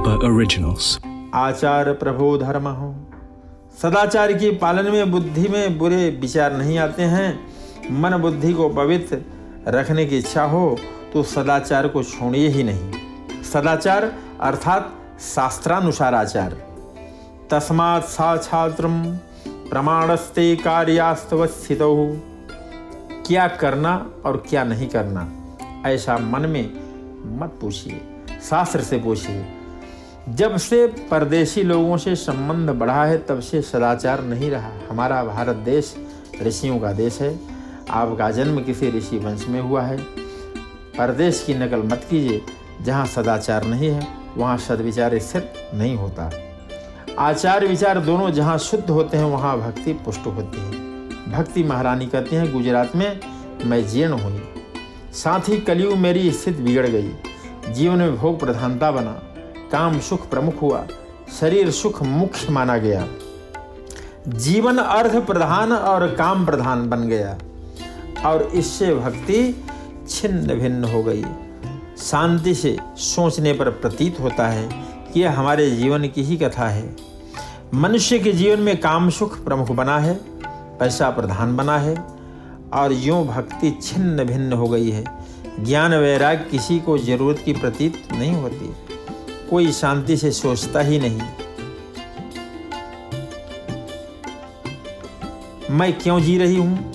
Hubhopper Originals. आचार प्रभो धर्म हो सदाचार के पालन में, बुद्धि में बुरे विचार नहीं आते हैं। मन बुद्धि को पवित्र रखने की इच्छा हो तो सदाचार को छोड़िए ही नहीं। सदाचार अर्थात शास्त्रानुसार आचार। तस्मात् सा छात्र प्रमाणस्ते कार्यास्तवस्थित। क्या करना और क्या नहीं करना, ऐसा मन में मत पूछिए, शास्त्र से पूछिए। जब से परदेशी लोगों से संबंध बढ़ा है, तब से सदाचार नहीं रहा। हमारा भारत देश ऋषियों का देश है। आपका जन्म किसी ऋषि वंश में हुआ है। परदेश की नकल मत कीजिए। जहाँ सदाचार नहीं है, वहाँ सदविचार स्थिर नहीं होता। आचार विचार दोनों जहाँ शुद्ध होते हैं, वहाँ भक्ति पुष्ट होती है। भक्ति महारानी कहती हैं, गुजरात में मैं जीर्ण हुई साथ ही कलयुग मेरी स्थिति बिगड़ गई। जीवन में भोग प्रधानता बना। काम सुख प्रमुख हुआ, शरीर सुख मुख्य माना गया। जीवन अर्थ प्रधान और काम प्रधान बन गया, और इससे भक्ति छिन्न भिन्न हो गई। शांति से सोचने पर प्रतीत होता है कि यह हमारे जीवन की ही कथा है। मनुष्य के जीवन में काम सुख प्रमुख बना है, पैसा प्रधान बना है, और यूँ भक्ति छिन्न भिन्न हो गई है। ज्ञान वैराग किसी को ज़रूरत की प्रतीत नहीं होती। कोई शांति से सोचता ही नहीं। मैं क्यों जी रही हूँ?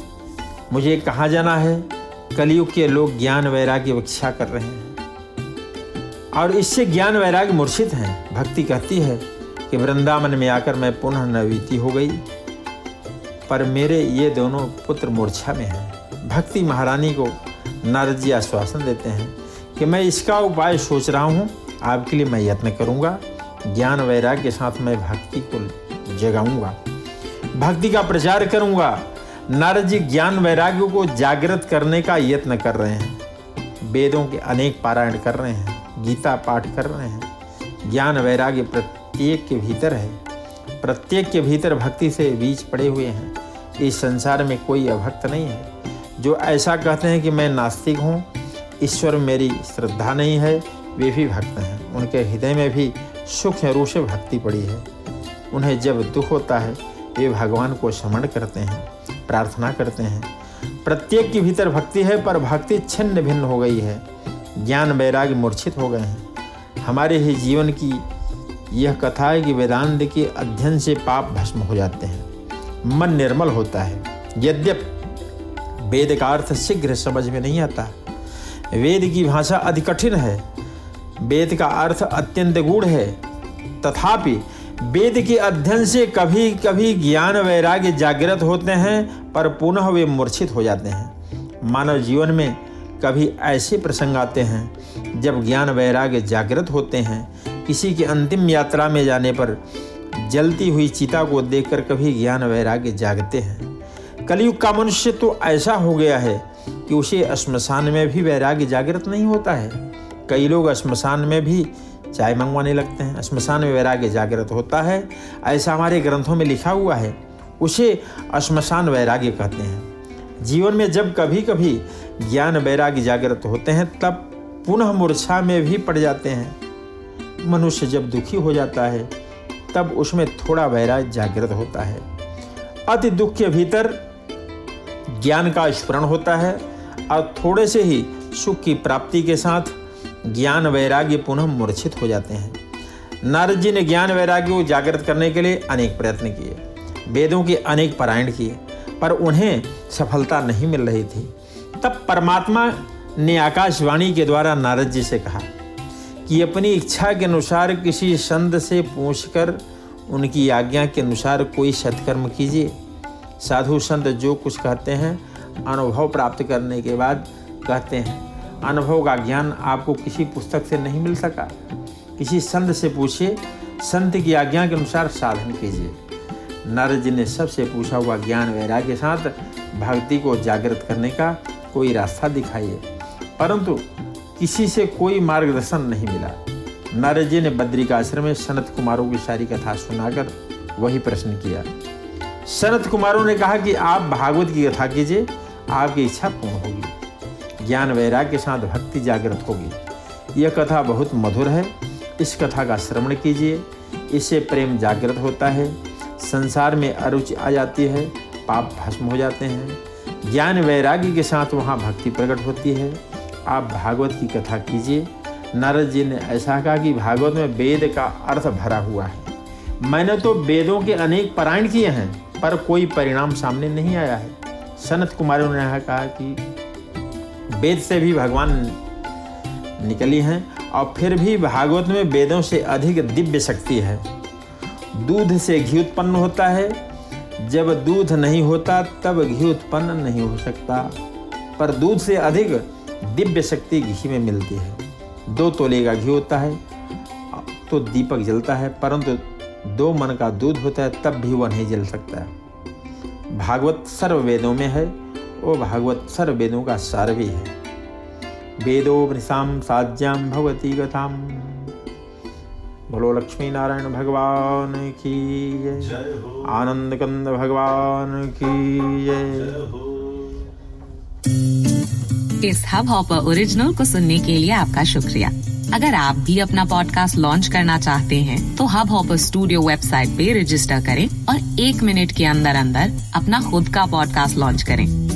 मुझे कहाँ जाना है? कलयुग के लोग ज्ञान वैराग्य विक्षा कर रहे हैं। और इससे ज्ञान वैराग्य मूर्छित हैं। भक्ति कहती है कि वृंदावन में आकर मैं पुनः नवीति हो गई। पर मेरे ये दोनों पुत्र मूर्छा में हैं। भक्ति महारानी को नारद जी आश्वासन देते हैं कि मैं इसका उपाय सोच रहा हूँ। आपके लिए मैं यत्न करूँगा, ज्ञान वैराग्य के साथ मैं भक्ति को जगाऊँगा, भक्ति का प्रचार करूँगा। नारद जी ज्ञान वैराग्य को जागृत करने का यत्न कर रहे हैं। वेदों के अनेक पारायण कर रहे हैं, गीता पाठ कर रहे हैं। ज्ञान वैराग्य प्रत्येक के भीतर है। प्रत्येक के भीतर भक्ति से बीज पड़े हुए हैं। इस संसार में कोई अभक्त नहीं है। जो ऐसा कहते हैं कि मैं नास्तिक हूँ, ईश्वर मेरी श्रद्धा नहीं है वे भी भक्त हैं। उनके हृदय में भी सूक्ष्म रूप से भक्ति पड़ी है। उन्हें जब दुख होता है, वे भगवान को स्मरण करते हैं, प्रार्थना करते हैं। प्रत्येक के भीतर भक्ति है, पर भक्ति छिन्न भिन्न हो गई है। ज्ञान वैराग्य मूर्छित हो गए हैं। हमारे ही जीवन की यह कथा है कि वेदांत के अध्ययन से पाप भस्म हो जाते हैं। मन निर्मल होता है। यद्यप वेद का अर्थ शीघ्र समझ में नहीं आता। वेद की भाषा अति कठिन है। वेद का अर्थ अत्यंत गूढ़ है। तथापि, वेद के अध्ययन से कभी कभी ज्ञान वैराग्य जागृत होते हैं, पर पुनः वे मूर्छित हो जाते हैं। मानव जीवन में कभी ऐसे प्रसंग आते हैं, जब ज्ञान वैराग्य जागृत होते हैं। किसी की अंतिम यात्रा में जाने पर जलती हुई चिता को देखकर कभी ज्ञान वैराग्य जागते हैं। कलयुग का मनुष्य तो ऐसा हो गया है कि उसे श्मशान में भी वैराग्य जागृत नहीं होता है। कई लोग श्मशान में भी चाय मंगवाने लगते हैं। श्मशान में वैराग्य जागृत होता है। ऐसा हमारे ग्रंथों में लिखा हुआ है। उसे श्मशान वैराग्य कहते हैं। जीवन में जब कभी कभी ज्ञान वैराग्य जागृत होते हैं, तब पुनः मूर्छा में भी पड़ जाते हैं। मनुष्य जब दुखी हो जाता है, तब उसमें थोड़ा वैराग्य जागृत होता है। अति दुख के भीतर ज्ञान का स्मरण होता है और थोड़े से ही सुख की प्राप्ति के साथ ज्ञान वैराग्य पुनः मूर्छित हो जाते हैं। नारद जी ने ज्ञान वैराग्य को जागृत करने के लिए अनेक प्रयत्न किए, वेदों के अनेक पारायण किए, पर उन्हें सफलता नहीं मिल रही थी। तब परमात्मा ने आकाशवाणी के द्वारा नारद जी से कहा कि अपनी इच्छा के अनुसार किसी संत से पूछकर उनकी आज्ञा के अनुसार कोई सत्कर्म कीजिए। साधु संत जो कुछ कहते हैं, अनुभव प्राप्त करने के बाद कहते हैं अनुभव का ज्ञान आपको किसी पुस्तक से नहीं मिल सका। किसी संत से पूछिए, संत की आज्ञा के अनुसार साधन कीजिए। नारद जी ने सबसे पूछा हुआ ज्ञान वैराग्य के साथ, भक्ति को जागृत करने का कोई रास्ता दिखाइए। परंतु किसी से कोई मार्गदर्शन नहीं मिला। नारद जी ने बद्री का आश्रम में सनत कुमारों की सारी कथा सुनाकर वही प्रश्न किया। सनत कुमारों ने कहा कि आप भागवत की कथा कीजिए, आपकी इच्छा पूर्ण होगी। ज्ञान वैराग्य के साथ भक्ति जागृत होगी। यह कथा बहुत मधुर है। इस कथा का श्रवण कीजिए। इससे प्रेम जागृत होता है। संसार में अरुचि आ जाती है। पाप भस्म हो जाते हैं। ज्ञान वैराग्य के साथ वहाँ भक्ति प्रकट होती है। आप भागवत की कथा कीजिए। नारद जी ने ऐसा कहा कि भागवत में वेद का अर्थ भरा हुआ है। मैंने तो वेदों के अनेक पारायण किए हैं, पर कोई परिणाम सामने नहीं आया है। सनत कुमार ने कहा कि वेद से भी भगवान निकली हैं और फिर भी भागवत में वेदों से अधिक दिव्य शक्ति है। दूध से घी उत्पन्न होता है। जब दूध नहीं होता, तब घी उत्पन्न नहीं हो सकता। पर दूध से अधिक दिव्य शक्ति घी में मिलती है। दो तोले का घी होता है तो दीपक जलता है, परंतु दो मन का दूध होता है, तब भी वह नहीं जल सकता। भागवत सर्व वेदों में है। वो भागवत सर्व वेदों का सार भी है। वेदोपनिषाम साज्याम भगवती कथाम बोलो लक्ष्मी नारायण भगवान की जय। आनंद कंद भगवान की जय। इस हब हॉपर ओरिजिनल को सुनने के लिए आपका शुक्रिया। अगर आप भी अपना पॉडकास्ट लॉन्च करना चाहते हैं तो हब हॉपर स्टूडियो वेबसाइट पे रजिस्टर करें और एक मिनट के अंदर अंदर अपना खुद का पॉडकास्ट लॉन्च करें।